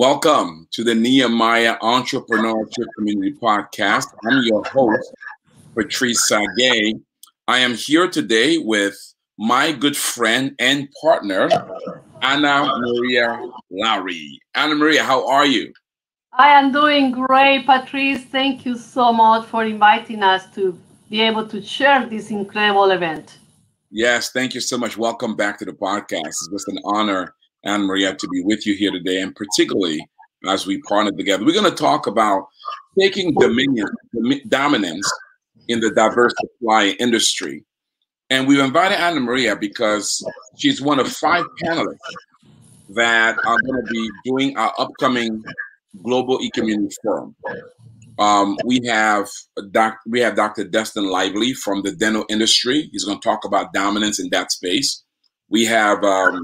Welcome to the Nehemiah Entrepreneurship Community Podcast. I'm your host, Patrice Tsague. I am here today with my good friend and partner, Anna Maria Lowry. Anna Maria, how are you? I am doing great, Patrice. Thank you so much for inviting us to be able to share this incredible event. Yes, thank you so much. Welcome back to the podcast. It's just an honor Anne Maria, to be with you here today, and particularly as we partner together. We're going to talk about taking dominion, dominance in the diverse supply industry. And we've invited Anna Maria because she's one of five panelists that are going to be doing our upcoming Global E-Community Forum. Um, we have doc, we have Dr. Destin Lively from the dental industry. He's going to talk about dominance in that space. We have um,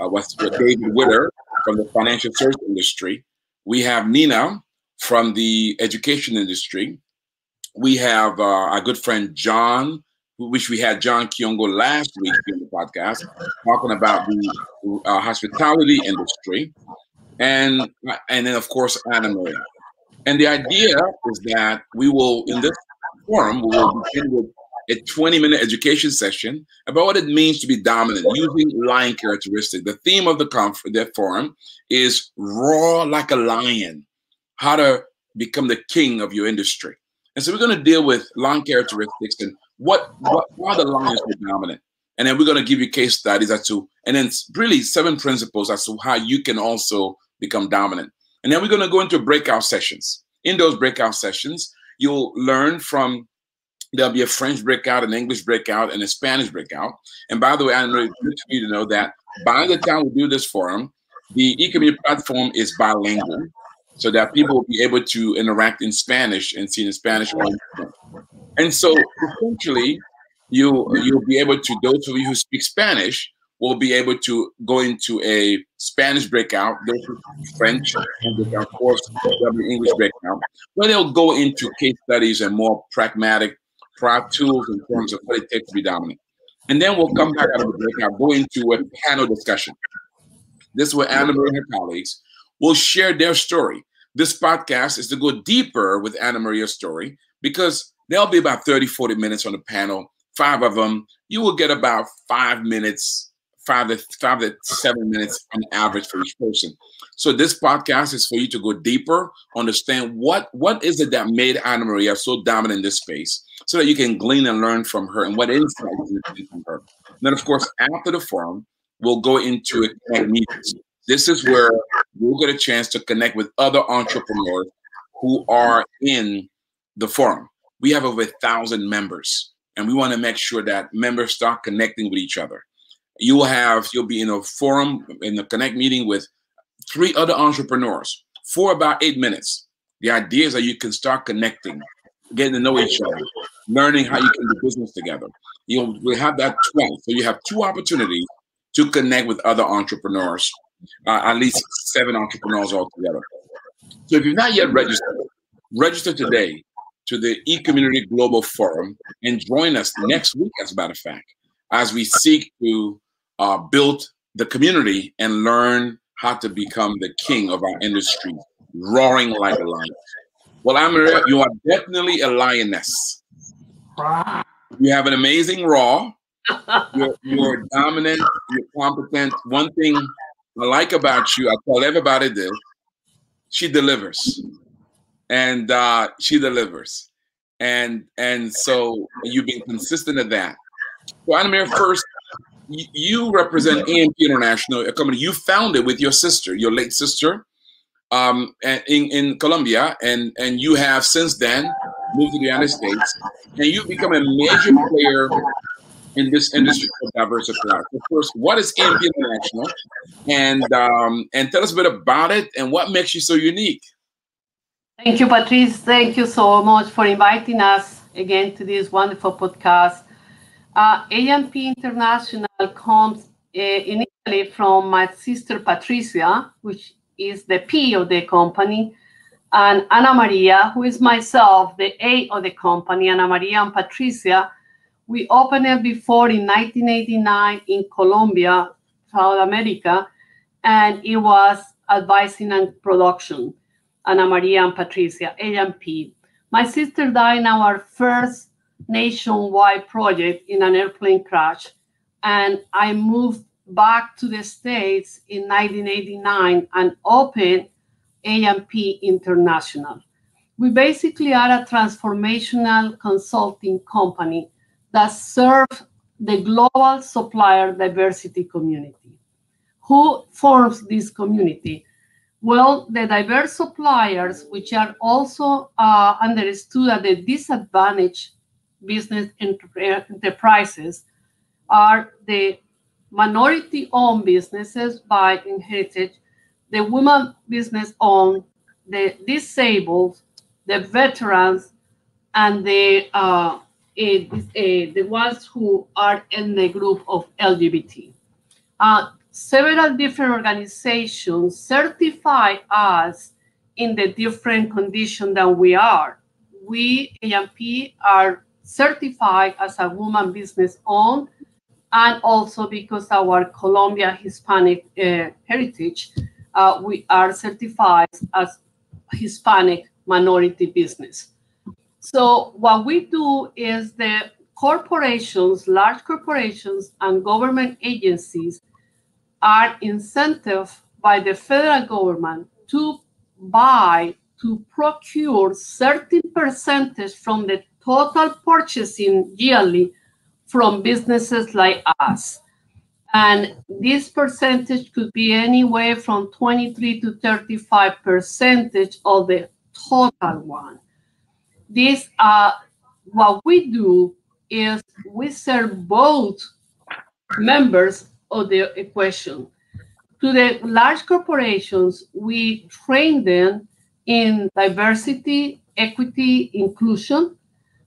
uh, with, with David Witter from the financial service industry. We have Nina from the education industry. We have uh, our good friend John, which we had John Kiongo last week in the podcast, talking about the uh, hospitality industry, and and then of course Anna. And the idea is that we will in this forum we will begin with a 20 minute education session about what it means to be dominant using lion characteristic. The theme of the conference, the forum is Raw like a lion, how to become the king of your industry. And so we're going to deal with lion characteristics and what, what why the lions are dominant. And then we're going to give you case studies as to, and then really seven principles as to how you can also become dominant. And then we're going to go into breakout sessions. In those breakout sessions, you'll learn from there'll be a French breakout, an English breakout, and a Spanish breakout. And by the way, I'm really good for you to know that by the time we do this forum, the e-community platform is bilingual, so that people will be able to interact in Spanish and see in Spanish. And so essentially, you you'll be able to those of you who speak Spanish will be able to go into a Spanish breakout, those who French, and of course, English breakout, where they'll go into case studies and more pragmatic Prop tools in terms of what it takes to be dominant. And then we'll come back out of the breakout, go into a panel discussion. This is where Anna Marie and her colleagues will share their story. This podcast is to go deeper with Anna Maria's story because there'll be about 30, 40 minutes on the panel, five of them. You will get about five minutes, five to five to seven minutes on average for each person. So this podcast is for you to go deeper, understand what what is it that made Anna Maria so dominant in this space, so that you can glean and learn from her and what insights you get from her. And then, of course, after the forum, we'll go into meetings. This is where we'll get a chance to connect with other entrepreneurs who are in the forum. We have over a thousand members, and we want to make sure that members start connecting with each other. You will have, you'll be in a forum in the connect meeting with three other entrepreneurs for about eight minutes. The idea is that you can start connecting, getting to know each other, learning how you can do business together. You'll we have that twice. So you have two opportunities to connect with other entrepreneurs, uh, at least seven entrepreneurs altogether. So if you're not yet registered, register today to the e-community global forum and join us next week, as a matter of fact, as we seek to uh, build the community and learn how to become the king of our industry, roaring like a lion. Well, Amira, you are definitely a lioness. You have an amazing raw. You're, you're dominant. You're competent. One thing I like about you, I tell everybody this: she delivers, and uh, she delivers, and and so you've been consistent at that. So, Anamir, first, you represent AMP International, a company you founded with your sister, your late sister, um, in in Colombia, and and you have since then moved to the United States, and you've become a major player in this industry of diversify. Of course, what is AMP International, and um, and tell us a bit about it and what makes you so unique. Thank you, Patrice. Thank you so much for inviting us again to this wonderful podcast. Uh, AMP International comes uh, initially from my sister Patricia, which is the P of the company, and Ana Maria, who is myself, the A of the company. Ana Maria and Patricia, we opened it before in 1989 in Colombia, South America, and it was advising and production, Ana Maria and Patricia, A&P. My sister died in our first nationwide project in an airplane crash, and I moved back to the States in 1989 and opened A&P International. We basically are a transformational consulting company that serves the global supplier diversity community. Who forms this community? Well, the diverse suppliers, which are also uh, understood at the disadvantaged business enterprises, are the minority owned businesses by Inheritage, the women business owned, the disabled, the veterans, and the uh, uh, the ones who are in the group of LGBT. Uh, several different organizations certify us in the different condition that we are. We, A&P, are certified as a woman business owned, and also because our Colombia Hispanic uh, heritage, uh, we are certified as Hispanic minority business. So what we do is the corporations, large corporations and government agencies are incentivized by the federal government to buy, to procure certain percentage from the total purchasing yearly from businesses like us. And this percentage could be anywhere from 23 to 35 percentage of the total one. This, uh, what we do is we serve both members of the equation. To the large corporations, we train them in diversity, equity, inclusion.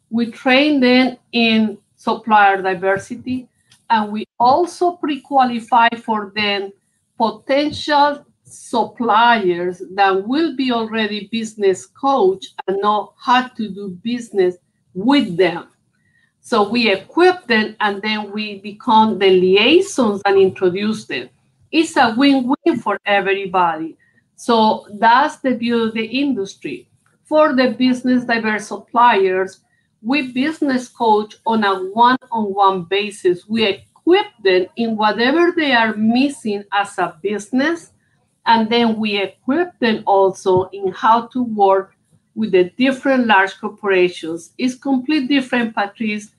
We train them in supplier diversity, and we also pre-qualify for them potential suppliers that will be already business coach and know how to do business with them. So we equip them and then we become the liaisons and introduce them. It's a win-win for everybody. So that's the view of the industry. For the business diverse suppliers, we business coach on a one-on-one basis. We equip them in whatever they are missing as a business and then we equip them also in how to work with the different large corporations. It's completely different, Patrice,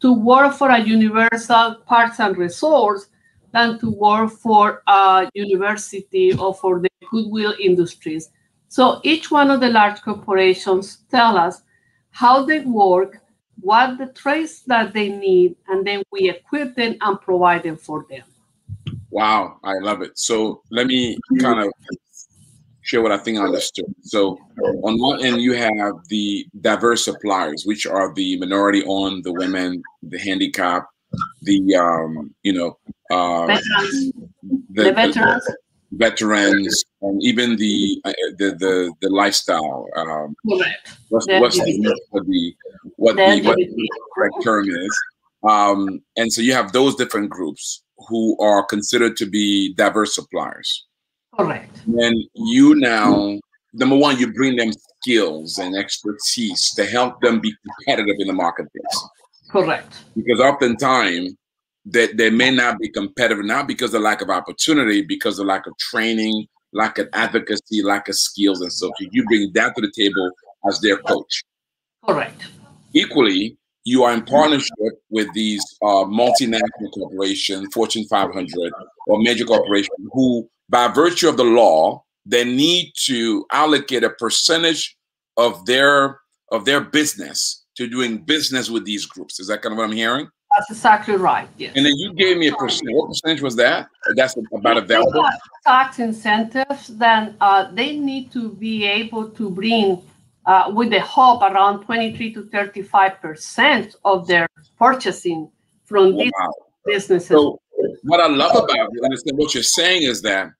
to work for a universal parks and resorts than to work for a university or for the goodwill industries. So each one of the large corporations tell us how they work, what the traits that they need, and then we equip them and provide them for them. Wow, I love it. So let me kind of share what I think I understood. So on one end, you have the diverse suppliers, which are the minority on the women, the handicap, the um, you know, uh, veterans. The, the veterans. The, veterans and even the uh, the the, the lifestyle um Correct. what's, what's the, what the what the, what the correct term is um and so you have those different groups who are considered to be diverse suppliers. Correct. And you now, number one, you bring them skills and expertise to help them be competitive in the marketplace. Correct. Because oftentimes that they, may not be competitive, not because of lack of opportunity, because of lack of training, lack of advocacy, lack of skills and so You bring that to the table as their coach. Correct. Equally, you are in partnership with these uh, multinational corporations, Fortune 500 or major corporations, who, by virtue of the law, they need to allocate a percentage of their of their business to doing business with these groups. Is that kind of what I'm hearing? That's exactly right. Yes. And then you gave me a percentage. What percentage was that? That's about available. Tax incentives. Then uh, they need to be able to bring uh, with the hope around 23 to 35 percent of their purchasing from these wow. businesses. So what I love about it, understand what you're saying is that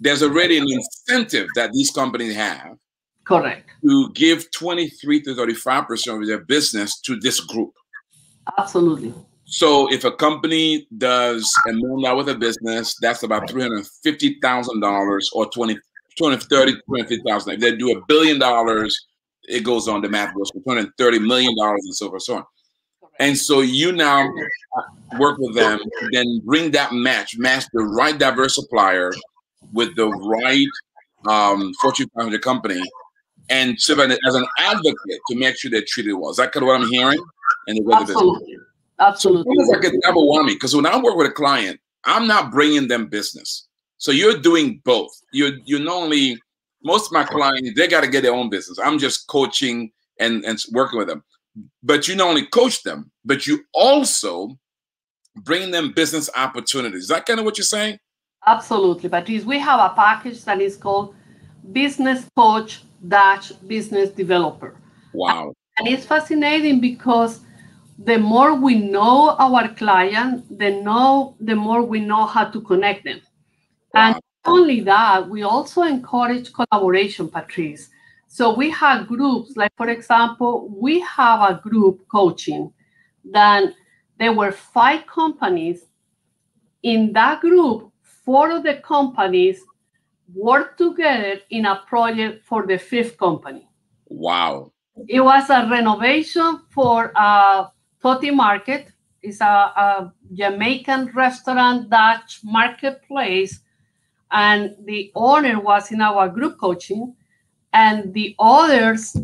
there's already an incentive that these companies have. Correct. To give 23 to 35 percent of their business to this group. Absolutely. So if a company does a million dollar with a business, that's about three hundred fifty thousand dollars or twenty 230, 250,000. If they do a billion dollars, it goes on the math goes for 230 million dollars and so forth, so on. And so you now work with them, then bring that match, match the right diverse supplier with the right um, Fortune 500 company, and serve as an advocate to make sure they're treated well. Is that kind of what I'm hearing? And the Absolutely. Absolutely. So like a double whammy because when I work with a client, I'm not bringing them business. So you're doing both. You're you're not only most of my clients they got to get their own business. I'm just coaching and and working with them. But you not only coach them, but you also bring them business opportunities. Is that kind of what you're saying? Absolutely, Patrice. We have a package that is called Business Coach Dash Business Developer. Wow. And it's fascinating because the more we know our client, the know the more we know how to connect them. Wow. And only that, we also encourage collaboration, Patrice. So we have groups, like for example, we have a group coaching that there were five companies. In that group, four of the companies worked together in a project for the fifth company. Wow. It was a renovation for a Toti Market. is a, a Jamaican restaurant Dutch marketplace. And the owner was in our group coaching, and the others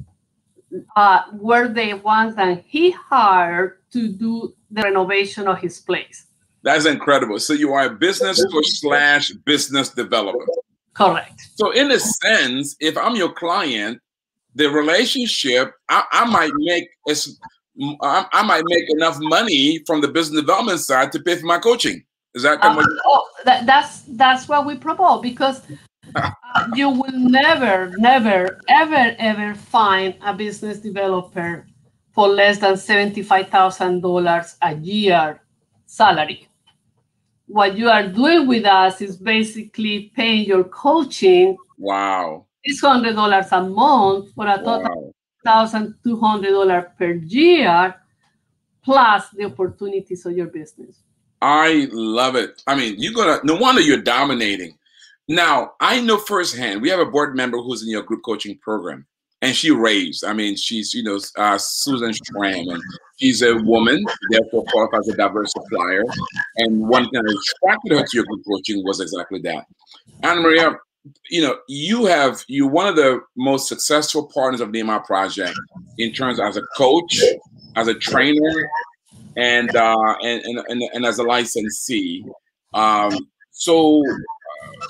uh, were the ones that he hired to do the renovation of his place. That's incredible. So you are a business slash business developer. Correct. So in a sense, if I'm your client, the relationship I, I might make I, I, might make enough money from the business development side to pay for my coaching. Is that uh, oh, that, that's that's what we propose because uh, you will never, never, ever, ever find a business developer for less than seventy-five thousand dollars a year salary. What you are doing with us is basically paying your coaching. Wow. Six hundred dollars a month for a total wow. Thousand two hundred dollars per year, plus the opportunities of your business. I love it. I mean, you're gonna no wonder you're dominating. Now, I know firsthand, we have a board member who's in your group coaching program, and she raised. I mean, she's, you know, uh, Susan Stram, and she's a woman, therefore qualifies as a diverse supplier. And one thing that attracted her to your group coaching was exactly that. Anna Maria, you know, you have you one of the most successful partners of the MI project in terms as a coach, as a trainer, and uh, and, and, and and as a licensee. Um, so, uh,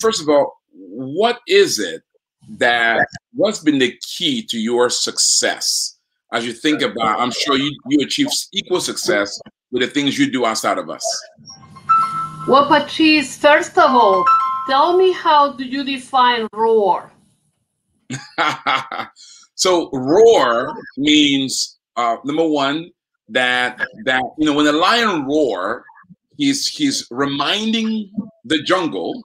first of all, what is it that what's been the key to your success as you think about? I'm sure you you achieve equal success with the things you do outside of us. Well, Patrice, first of all, tell me how do you define roar? so roar means uh, number one that that you know when a lion roar, he's he's reminding the jungle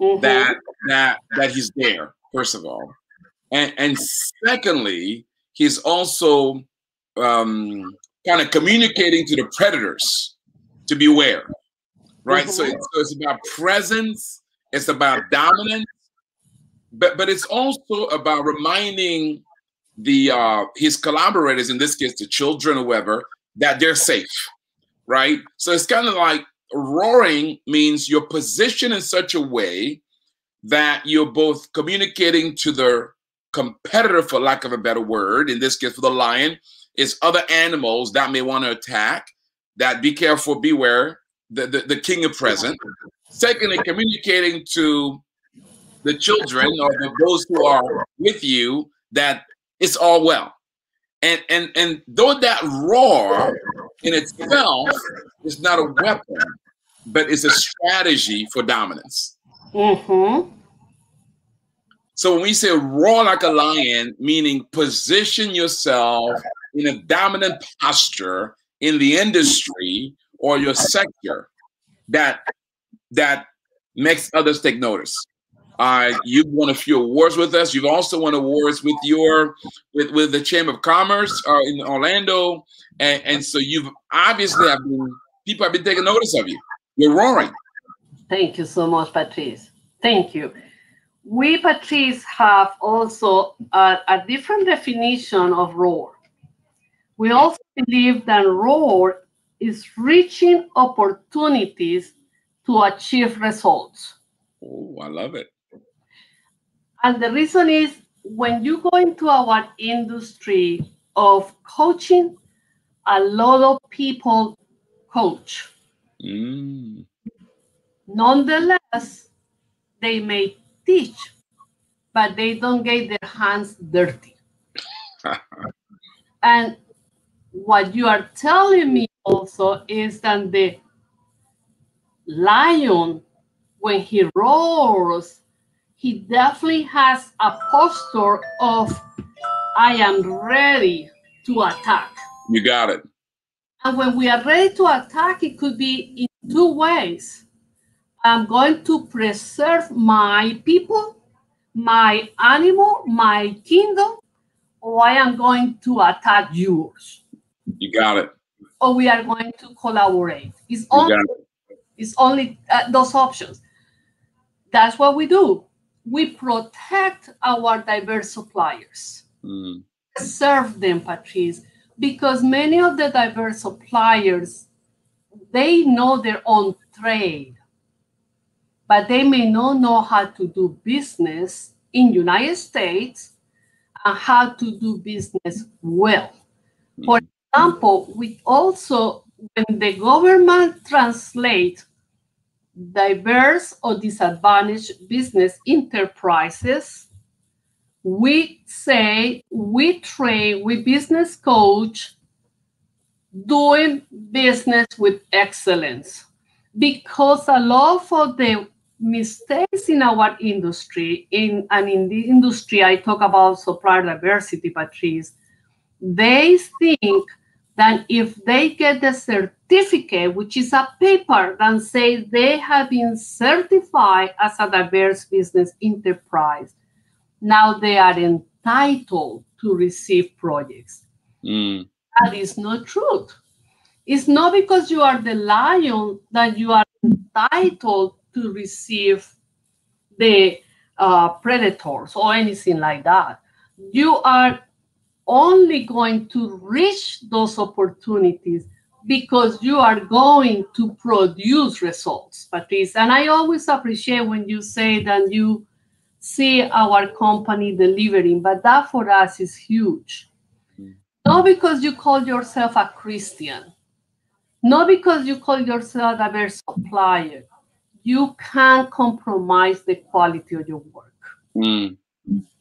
mm-hmm. that that that he's there. First of all, and and secondly, he's also um, kind of communicating to the predators to beware. Right. Mm-hmm. So, it's, so it's about presence. It's about dominance. But but it's also about reminding the uh, his collaborators, in this case, the children whoever, that they're safe, right? So it's kind of like roaring means you're positioned in such a way that you're both communicating to the competitor, for lack of a better word, in this case for the lion, is other animals that may want to attack. That be careful, beware. The, the, the king is present. Secondly, communicating to the children or the, those who are with you that it's all well. And and and though that roar in itself is not a weapon, but it's a strategy for dominance. Mm-hmm. So when we say roar like a lion, meaning position yourself in a dominant posture in the industry or your sector that that makes others take notice. Uh, you've won a few awards with us. You've also won awards with your with, with the Chamber of Commerce uh, in Orlando, and, and so you've obviously have been people have been taking notice of you. You're roaring. Thank you so much, Patrice. Thank you. we, Patrice, have also a, a different definition of roar. We also believe that roar is reaching opportunities to achieve results. Oh, I love it. And the reason is when you go into our industry of coaching, a lot of people coach. Mm. Nonetheless, they may teach, but they don't get their hands dirty. and what you are telling me also is that the lion, when he roars, he definitely has a posture of, I am ready to attack. You got it. And when we are ready to attack, it could be in two ways. I'm going to preserve my people, my animal, my kingdom, or I am going to attack yours. You got it. Or we are going to collaborate. It's only, it. It's only uh, those options. That's what we do. We protect our diverse suppliers, mm. serve them, Patrice, because many of the diverse suppliers they know their own trade but they may not know how to do business in United States and how to do business well. For example, we also, when the government translates diverse or disadvantaged business enterprises, we say we train, we business coach doing business with excellence. Because a lot of the mistakes in our industry, in and in the industry I talk about supplier diversity, Patrice, they think that if they get the certificate, which is a paper that says they have been certified as a diverse business enterprise, now they are entitled to receive projects. Mm. That is not truth. It's not because you are the lion that you are entitled to receive the uh, predators or anything like that. You are only going to reach those opportunities because you are going to produce results, Patrice. And I always appreciate when you say that you see our company delivering, but that for us is huge. Mm. Not because you call yourself a Christian, not because you call yourself a better supplier, you can't compromise the quality of your work. Mm.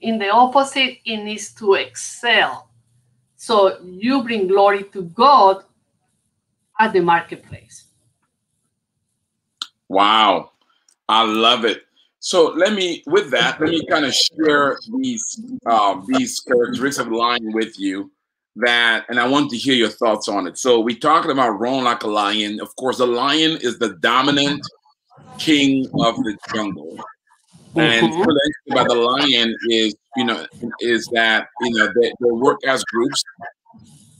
In the opposite, it needs to excel. So you bring glory to God at the marketplace. Wow. I love it. So let me, with that, let me kind of share these um, these characteristics of lion with you. That, and I want to hear your thoughts on it. So we talking about roaring like a lion. Of course, the lion is the dominant king of the jungle. And mm-hmm. what about the lion is, you know, is that you know they, they work as groups.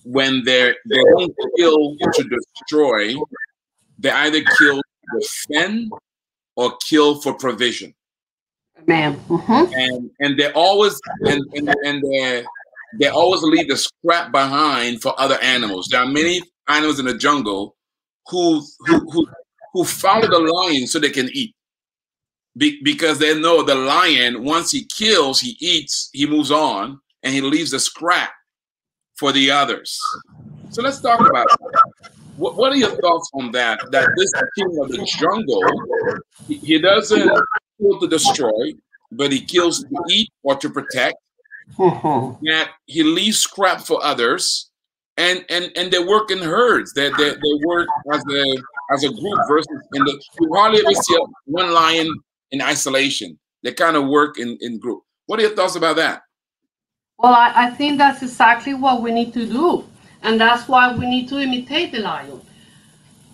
When they're they don't kill to destroy, they either kill to defend or kill for provision. Man, mm-hmm. and and they always and and, and they they always leave the scrap behind for other animals. There are many animals in the jungle who who, who who follow the lion so they can eat. Be- because they know the lion, once he kills, he eats, he moves on, and he leaves the scrap for the others. So let's talk about that. What, what are your thoughts on that? That this king of the jungle, he, he doesn't kill to destroy, but he kills to eat or to protect. That he leaves scrap for others, and and and they work in herds. They they, they work as a as a group versus in the you hardly ever see one lion in isolation. They kind of work in, in group. What are your thoughts about that? Well, I, I think that's exactly what we need to do. And that's why we need to imitate the lion.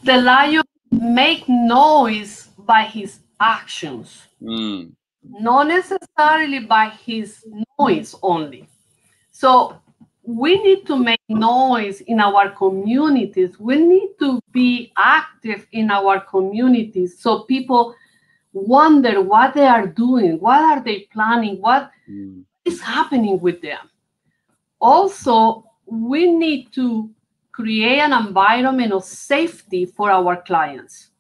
The lion make noise by his actions, mm. not necessarily by his noise only. So we need to make noise in our communities. We need to be active in our communities so people wonder what they are doing, what are they planning, what Mm. is happening with them. Also, we need to create an environment of safety for our clients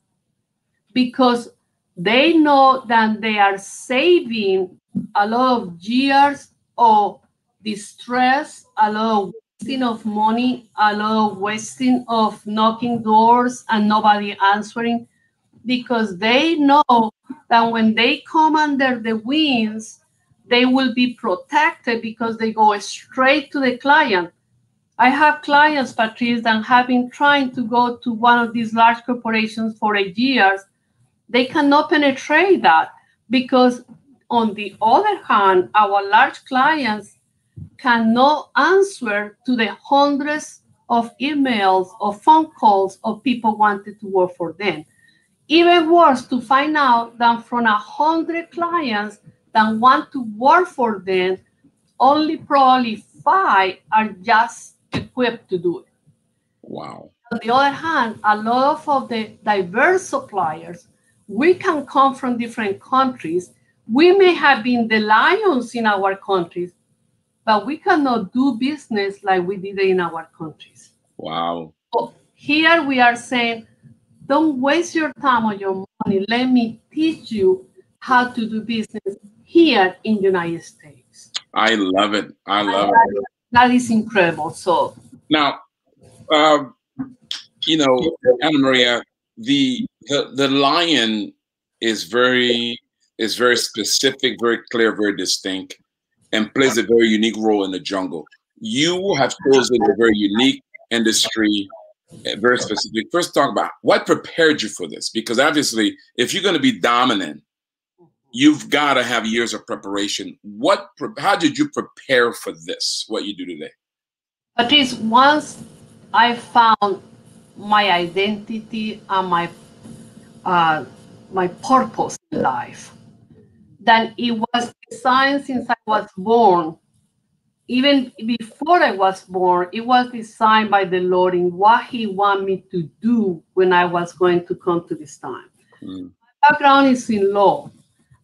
because they know that they are saving a lot of years of distress, a lot of wasting of money, a lot of wasting of knocking doors and nobody answering because they know that when they come under the wings, they will be protected because they go straight to the client. I have clients, Patrice, that have been trying to go to one of these large corporations for eight years. They cannot penetrate that because, on the other hand, our large clients cannot answer to the hundreds of emails or phone calls of people wanting to work for them. Even worse, to find out that from a hundred clients that want to work for them, only probably five are just equipped to do it. Wow. On the other hand, a lot of the diverse suppliers, we can come from different countries. We may have been the lions in our countries, but we cannot do business like we did in our countries. Wow. So here we are saying, don't waste your time or your money. Let me teach you how to do business here in the United States. I love it. I love it. That is incredible. So Now, um, you know, Anna Maria, the, the the lion is very is very specific, very clear, very distinct, and plays a very unique role in the jungle. You have chosen a very unique industry, uh, very specific. First, talk about what prepared you for this, because obviously, if you're going to be dominant, you've got to have years of preparation. What? How did you prepare for this? What you do today? At least once I found my identity and my uh, my purpose in life, then it was designed since I was born. Even before I was born, it was designed by the Lord in what He wanted me to do when I was going to come to this time. Mm. background is in law,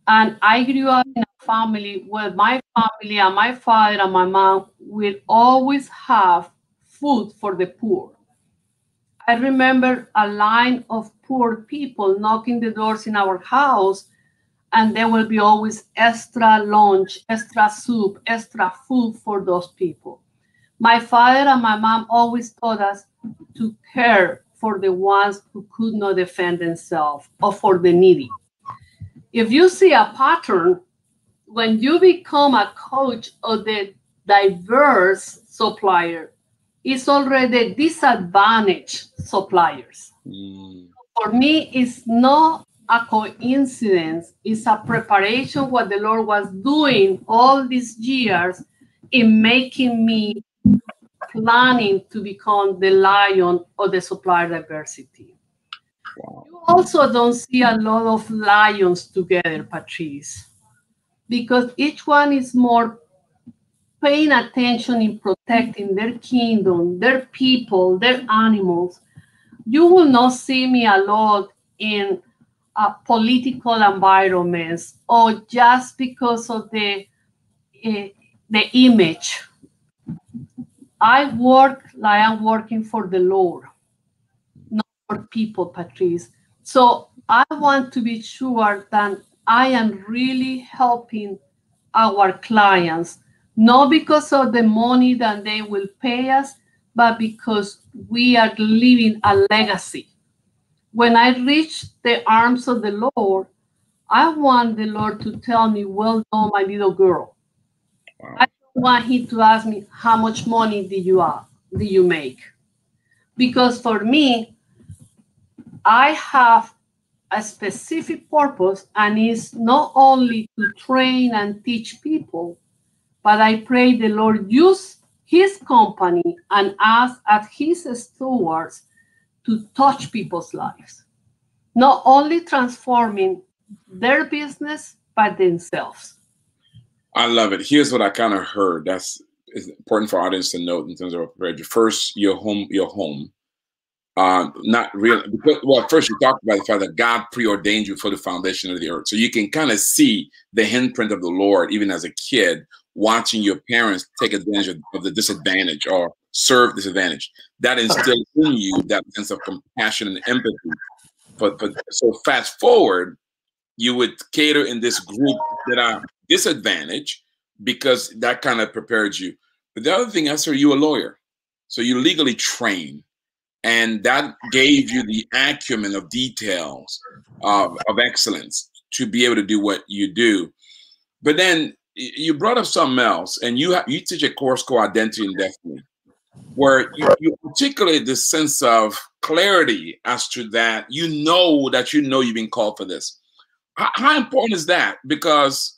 and I grew up in a family where my family and my father and my mom will always have food for the poor. I remember a line of poor people knocking the doors in our house, and there will be always extra lunch, extra soup, extra food for those people. My father and my mom always taught us to care for the ones who could not defend themselves or for the needy. If you see a pattern, when you become a coach of the diverse supplier, it's already disadvantaged suppliers. Mm. For me, it's not a coincidence, it's a preparation what the Lord was doing all these years in making me planning to become the lion of the supplier diversity. Wow. You also don't see a lot of lions together, Patrice, because each one is more paying attention in protecting their kingdom, their people, their animals. You will not see me a lot in uh, political environments or just because of the uh, the image. I work like I'm working for the Lord not for people, Patrice. So I want to be sure that I am really helping our clients, not because of the money that they will pay us, but because we are leaving a legacy. When I reach the arms of the Lord, I want the Lord to tell me, Well done, my little girl. Wow. I don't want him to ask me, How much money did you, have, did you make? Because for me, I have a specific purpose, and it's not only to train and teach people, but I pray the Lord use His company and us as His stewards to touch people's lives, not only transforming their business, but themselves. I love it. Here's what I kind of heard. That's important for audience to note in terms of preparation. First, your home, your home. uh, not really. Because, well, first you talked about the fact that God preordained you for the foundation of the earth, so you can kind of see the handprint of the Lord even as a kid, watching your parents take advantage of the disadvantage or serve disadvantage. That instilled in you that sense of compassion and empathy. But, but so fast forward, you would cater in this group that are disadvantaged because that kind of prepared you. But the other thing, Esther, you a lawyer, so you legally trained and that gave you the acumen of details of, of excellence to be able to do what you do. But then you brought up something else, and you you teach a course called Identity and Destiny, where you, you articulate this sense of clarity as to that you know that you know you've been called for this. How, how important is that? Because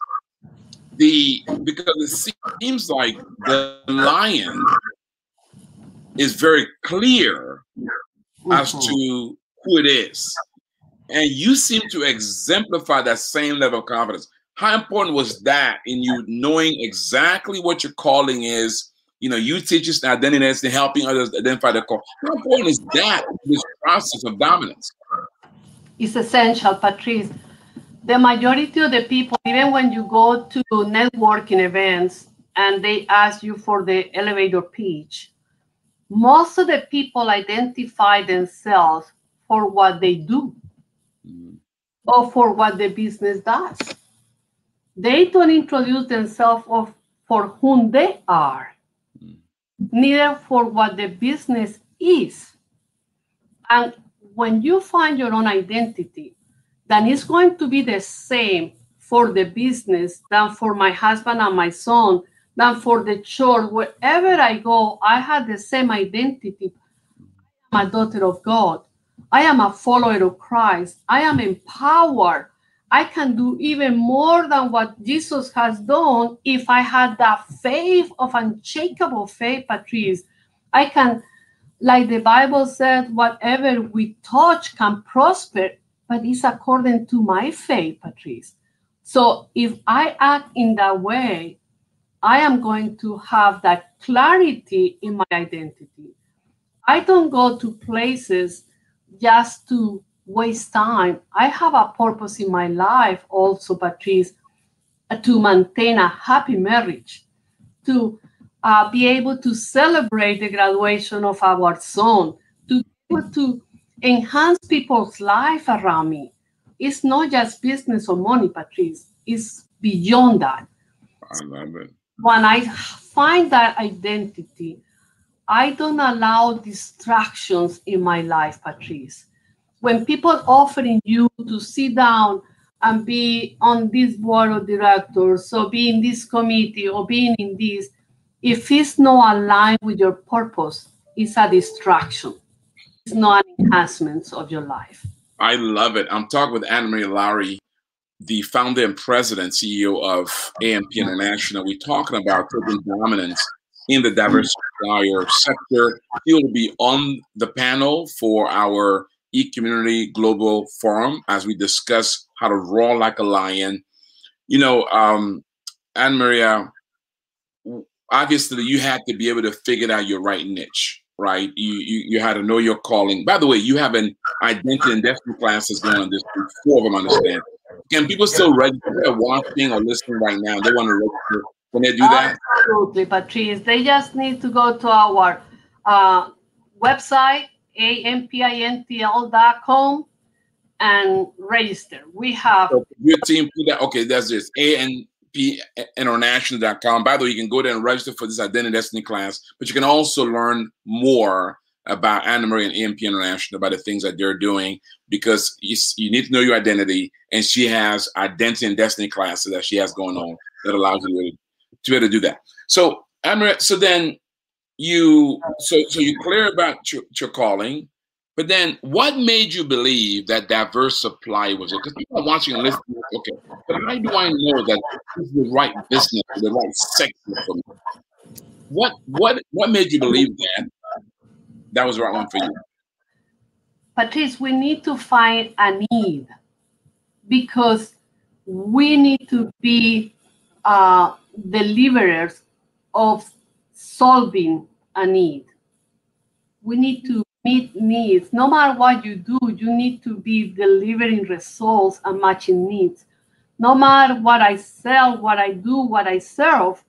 the because it seems like the lion is very clear as mm-hmm. to who it is. And you seem to exemplify that same level of confidence. How important was that in you knowing exactly what your calling is? You know, you teach us identity and helping others identify their call. How important is that this process of dominance? It's essential, Patrice. The majority of the people, even when you go to networking events and they ask you for the elevator pitch, most of the people identify themselves for what they do mm. or for what the business does. They don't introduce themselves of, for whom they are. Neither for what the business is. And when you find your own identity, then it's going to be the same for the business than for my husband and my son than for the church. Wherever I go, I have the same identity. I am a daughter of God. I am a follower of Christ. I am empowered. I can do even more than what Jesus has done if I had that faith of unshakable faith, Patrice. I can, like the Bible said, whatever we touch can prosper, but it's according to my faith, Patrice. So if I act in that way, I am going to have that clarity in my identity. I don't go to places just to waste time. I have a purpose in my life also, Patrice, to maintain a happy marriage, to uh, be able to celebrate the graduation of our son, to be able to enhance people's life around me. It's not just business or money, Patrice. It's beyond that. I love it when I find that identity, I don't allow distractions in my life, Patrice. When people offering you to sit down and be on this board of directors, so be in this committee or being in this, if it's not aligned with your purpose, it's a distraction. It's not an enhancement of your life. I love it. I'm talking with Anna Marie Lowry the founder and president, CEO of AMP International. We're talking about taking dominance in the diversifier sector. He will be on the panel for our e-community global forum as we discuss how to roar like a lion. You know, um, Anne Maria, obviously you had to be able to figure out your right niche, right? You, you you had to know your calling. By the way, you have an identity and destiny classes going on this week. Four of them understand can people still register? They're watching or listening right now. They want to register. Can they do that? Absolutely, Patrice. They just need to go to our uh, website, ampintl.com, and register. We have okay, your team. Okay, that's this. ANPinternational.com. By the way, you can go there and register for this identity destiny class, but you can also learn more about Anna Marie and AMP International, about the things that they're doing, because you, you, need to know your identity. And she has identity and destiny classes that she has going on that allows you to, to be able to do that. So, Anna Marie, so then you, so so you're clear about your, your calling, but then what made you believe that diverse supply was? Because people are watching and listening, okay, but how do I know that this is the right business, the right sector for me? What what what made you believe that? that was the right one for you? Patrice, we need to find a need because we need to be uh, deliverers of solving a need. We need to meet needs. No matter what you do, you need to be delivering results and matching needs. No matter what I sell, what I do, what I serve,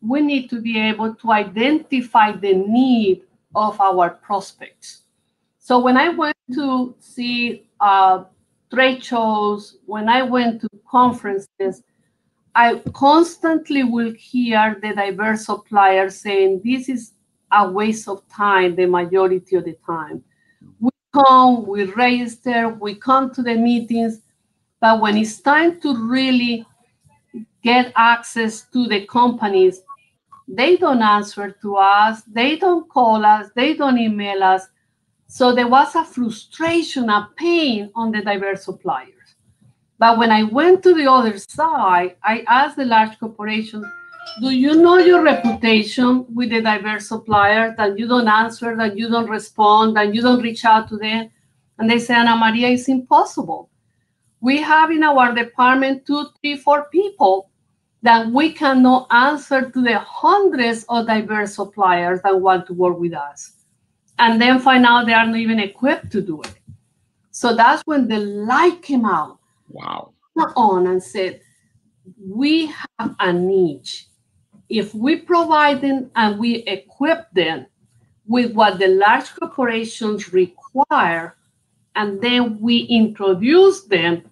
we need to be able to identify the need of our prospects. So when I went to see uh, trade shows, when I went to conferences, I constantly will hear the diverse suppliers saying this is a waste of time the majority of the time. We come, we register, we come to the meetings, but when it's time to really get access to the companies, they don't answer to us, they don't call us, they don't email us. So there was a frustration, a pain on the diverse suppliers. But when I went to the other side, I asked the large corporations, do you know your reputation with the diverse suppliers that you don't answer, that you don't respond, that you don't reach out to them? And they say, Ana Maria, it's impossible. We have in our department two, three, four people that we cannot answer to the hundreds of diverse suppliers that want to work with us. And then find out they are not even equipped to do it. So that's when the light came out. Wow. On and said, we have a niche if we provide them and we equip them with what the large corporations require, and then we introduce them,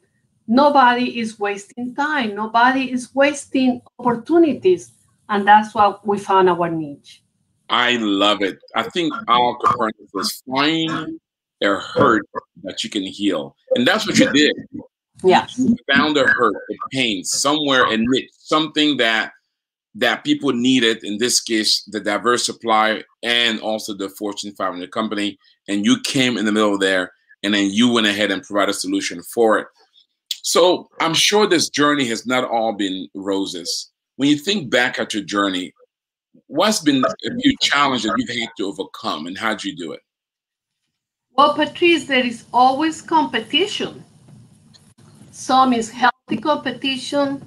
nobody is wasting time. Nobody is wasting opportunities. And that's what we found our niche. I love it. I think our Copernicus is find a hurt that you can heal. And that's what you did. Yeah. You found a hurt, a pain somewhere, and something that that people needed, in this case, the diverse supply and also the Fortune 500 company. And you came in the middle there and then you went ahead and provided a solution for it. So I'm sure this journey has not all been roses. When you think back at your journey, what's been a few challenges you've had to overcome and how'd you do it? Well, Patrice, there is always competition. Some is healthy competition,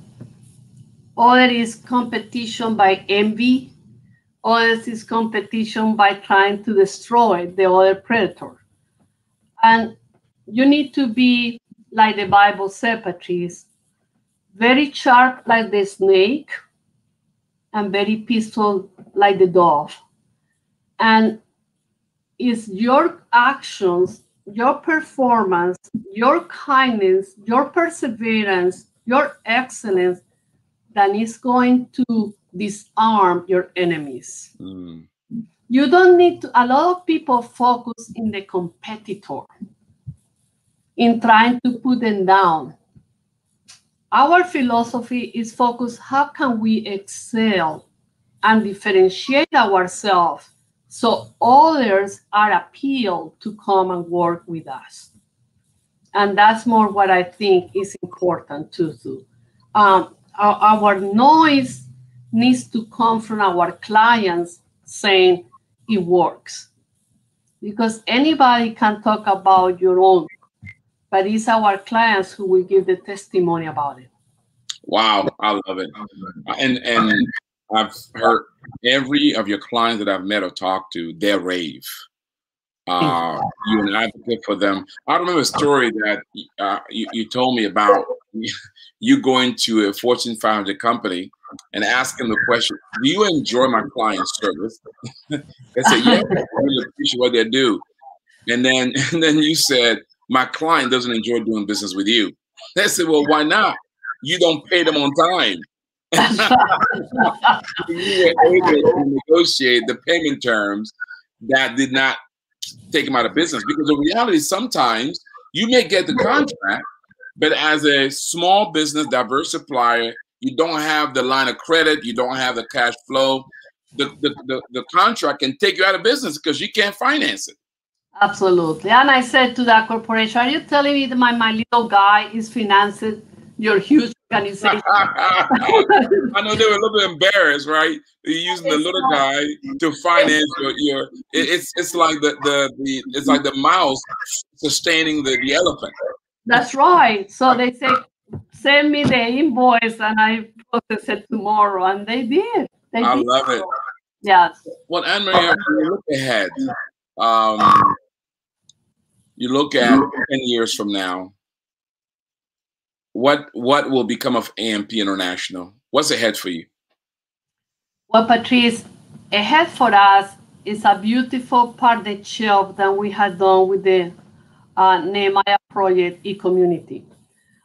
other is competition by envy. Others is competition by trying to destroy the other predator. And you need to be, like the Bible said, Patrice, very sharp like the snake and very peaceful like the dove. And it's your actions, your performance, your kindness, your perseverance, your excellence that is going to disarm your enemies. Mm. You don't need to, a lot of people focus in the competitor, in trying to put them down. Our philosophy is focused how can we excel and differentiate ourselves so others are appealed to come and work with us. And that's more what I think is important to do. Um, our, our noise needs to come from our clients saying it works. Because anybody can talk about your own, but it's our clients who will give the testimony about it. Wow, I love it. Uh, and and I've heard every of your clients that I've met or talked to, they're rave. Uh, you an advocate for them. I remember a story that uh, you, you told me about you going to a Fortune 500 company and asking the question, "Do you enjoy my client service?" they said, "Yeah, I really appreciate what they do." And then, and then you said, "My client doesn't enjoy doing business with you." They said, "Well, why not? You don't pay them on time." you were able to negotiate the payment terms that did not take them out of business because the reality is sometimes you may get the contract but as a small business, diverse supplier, you don't have the line of credit, you don't have the cash flow. The, the, the, the contract can take you out of business because you can't finance it. Absolutely. And I said to that corporation, Are you telling me that my, my little guy is financing your huge organization? I know they were a little bit embarrassed, right? You're using the little guy to finance your, your it's it's like the, the the it's like the mouse sustaining the, the elephant. That's right. So they say, send me the invoice and I process it tomorrow. And they did. They I did. love it. Yes. Well, Anna Maria, look ahead, um, you look at 10 years from now, what what will become of AMP International? What's ahead for you? Well, Patrice, ahead for us is a beautiful partnership that we have done with the uh, Nehemiah Project e-community.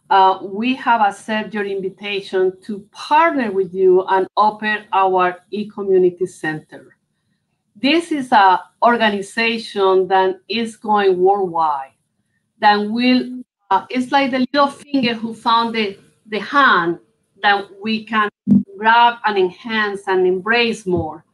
Uh, we have accepted your invitation to partner with you and open our e-community center. This is an organization that is going worldwide. That will uh, it's like the little finger who found the, hand that we can grab and enhance and embrace more.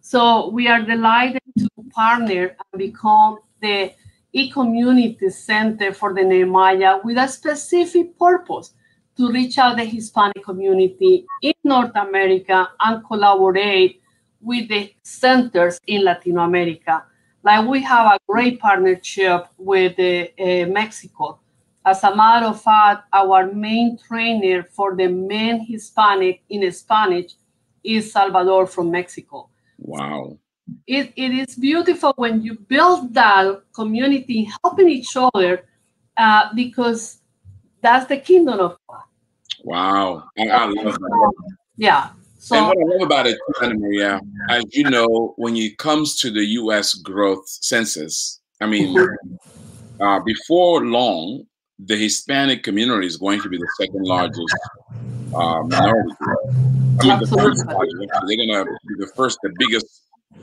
So we are delighted to partner and become the e-community center for the Nehemiah with a specific purpose to reach out the Hispanic community in North America and collaborate with the centers in Latin America. Like we have a great partnership with uh, uh, Mexico. As a matter of fact, our main trainer for the men Hispanic in Spanish is Salvador from Mexico. Wow it, it is beautiful when you build that community helping each other uh, because that's the kingdom of God. Wow. I, I love that. Yeah. So, and what I love about it, Anna Maria, as you know, when it comes to the U.S. growth census, I mean, uh, before long, the Hispanic community is going to be the second largest uh, minority. I mean, the first. They're going to be the first, the biggest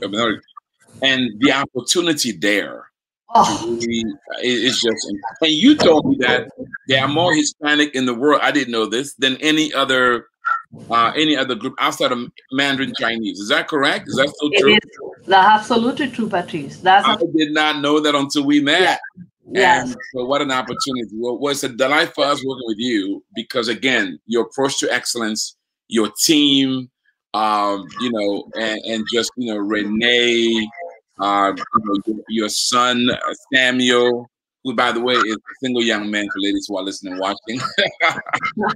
minority. and the opportunity there oh. really, is just and you told me that there are more hispanic in the world i didn't know this than any other uh, any other group outside of mandarin chinese is that correct is that so true it is. that's absolutely true patrice that's i did not know that until we met yeah. Yes. And so what an opportunity. Well, a delight for us working with you because again, your approach to excellence, your team, um, you know, and, and, just you know Renee, uh, you know, your, your son uh, Samuel, who by the way is a single young man for ladies who are listening and watching,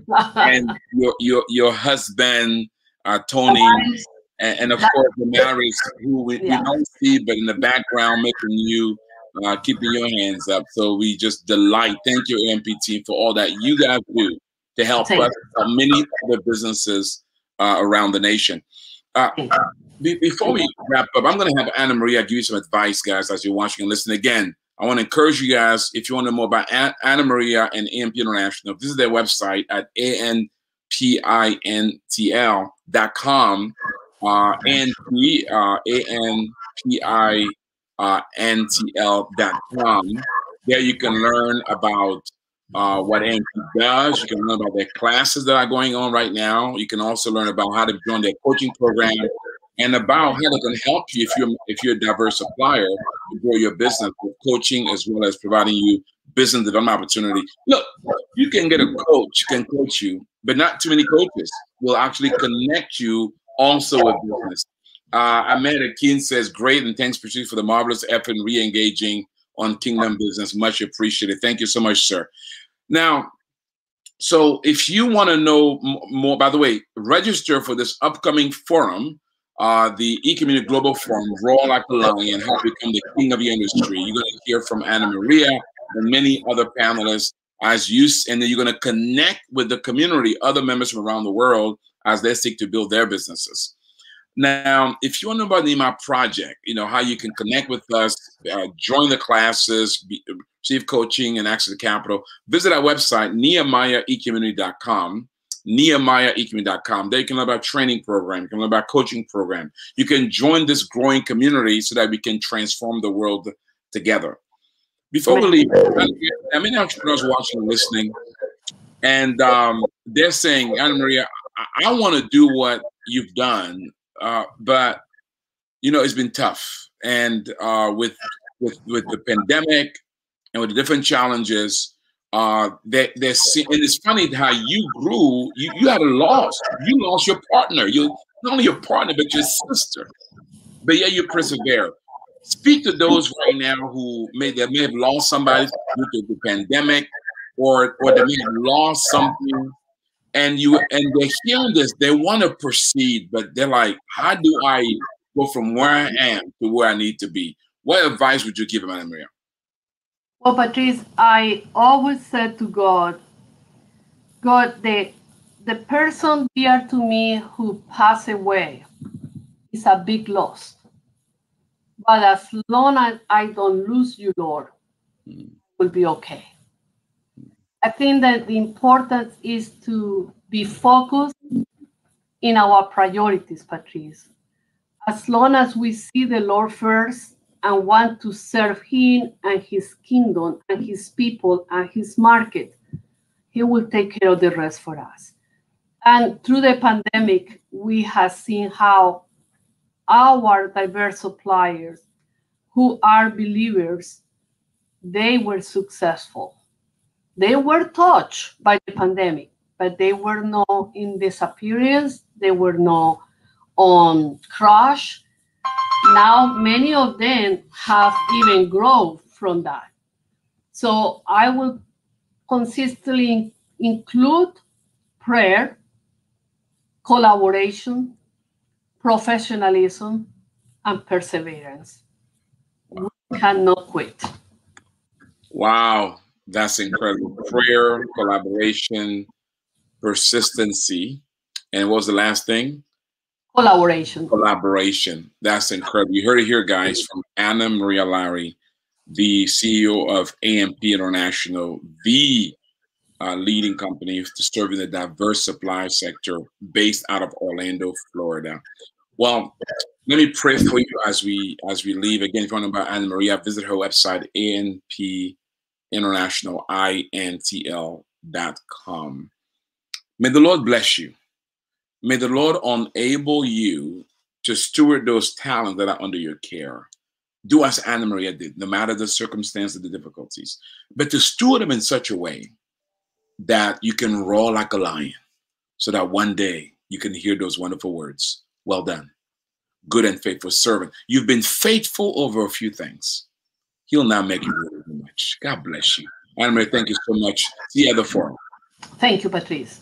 and your your your husband uh, Tony, and, and, of course the marriage who we, yeah. we, don't see, but in the background making you. Uh, keeping your hands up. So we just delight. Thank you, MPT, for all that you guys do to help us, uh, many other businesses uh, around the nation. Uh, be- before we wrap up, I'm going to have Anna Maria give you some advice, guys, as you're watching and listening again. I want to encourage you guys, if you want to know more about Anna Maria and AMP International, this is their website at anpintl.com. Uh, and uh, A-N-P-I-N-T-L.com. There you can learn about uh, what AMP does. You can learn about their classes that are going on right now. You can also learn about how to join their coaching program and about how they can help you if you're if you're a diverse supplier to grow your business with coaching as well as providing you business development opportunity. Look, you can get a coach, can coach you, but not too many coaches will actually connect you also with business. Uh, Ahmed Akin says, great, and thanks, Patrice, for the marvelous effort in re-engaging on Kingdom Business. Much appreciated. Thank you so much, sir. Now, so if you want to know more, by the way, register for this upcoming forum, uh, the e-community global forum, Roar Like a Lion, how to become the king of your industry. You're going to hear from Anna Maria and many other panelists as you, and then you're going to connect with the community, other members from around the world as they seek to build their businesses. Now, if you want to know about the Nehemiah project, you know how you can connect with us, uh, join the classes, be, receive coaching and access to capital, visit our website, nehemiahecommunity.com, nehemiahecommunity.com. There you can learn about training program, you can learn about coaching program. You can join this growing community so that we can transform the world together. Before we leave, I many entrepreneurs watching and listening, and um, they're saying, Anna Maria, I, I want to do what you've done, uh, but you know it's been tough, and uh, with with with the pandemic and with the different challenges, uh, that and it's funny how you grew. You, you had a loss. You lost your partner. You not only your partner, but your sister. But yeah, you persevere. Speak to those right now who may they may have lost somebody due to the pandemic, or or they may have lost something, and you and they're hearing this. They want to proceed, but they're like, how do I go from where I am to where I need to be? What advice would you give them, Maria? Well, Patrice, I always said to God, God, the the person dear to me who passed away is a big loss. But as long as I don't lose you, Lord, mm. will be okay. I think that the importance is to be focused in our priorities, Patrice. As long as we see the Lord first and want to serve Him and His kingdom and His people and His market, He will take care of the rest for us. And through the pandemic, we have seen how our diverse suppliers who are believers, they were successful. They were touched by the pandemic, but they were not in disappearance, they were not on crash. Now many of them have even grown from that. So I will consistently include prayer, collaboration, professionalism, and perseverance. We cannot quit. Wow, that's incredible. Prayer, collaboration, persistency. And what was the last thing? Collaboration. Collaboration. That's incredible. You heard it here, guys, from Anna Maria Larry, the CEO of AMP International, the uh, leading company to serve in the diverse supply sector based out of Orlando, Florida. Well, let me pray for you as we as we leave. Again, if you want to know about Anna Maria, visit her website, ANP International, INTL.com. May the Lord bless you. May the Lord enable you to steward those talents that are under your care. Do as Anna Maria did, no matter the circumstances, the difficulties, but to steward them in such a way that you can roar like a lion so that one day you can hear those wonderful words Well done, good and faithful servant. You've been faithful over a few things. He'll now make you much. God bless you. Anime, thank you so much. See you at the forum. Thank you, Patrice.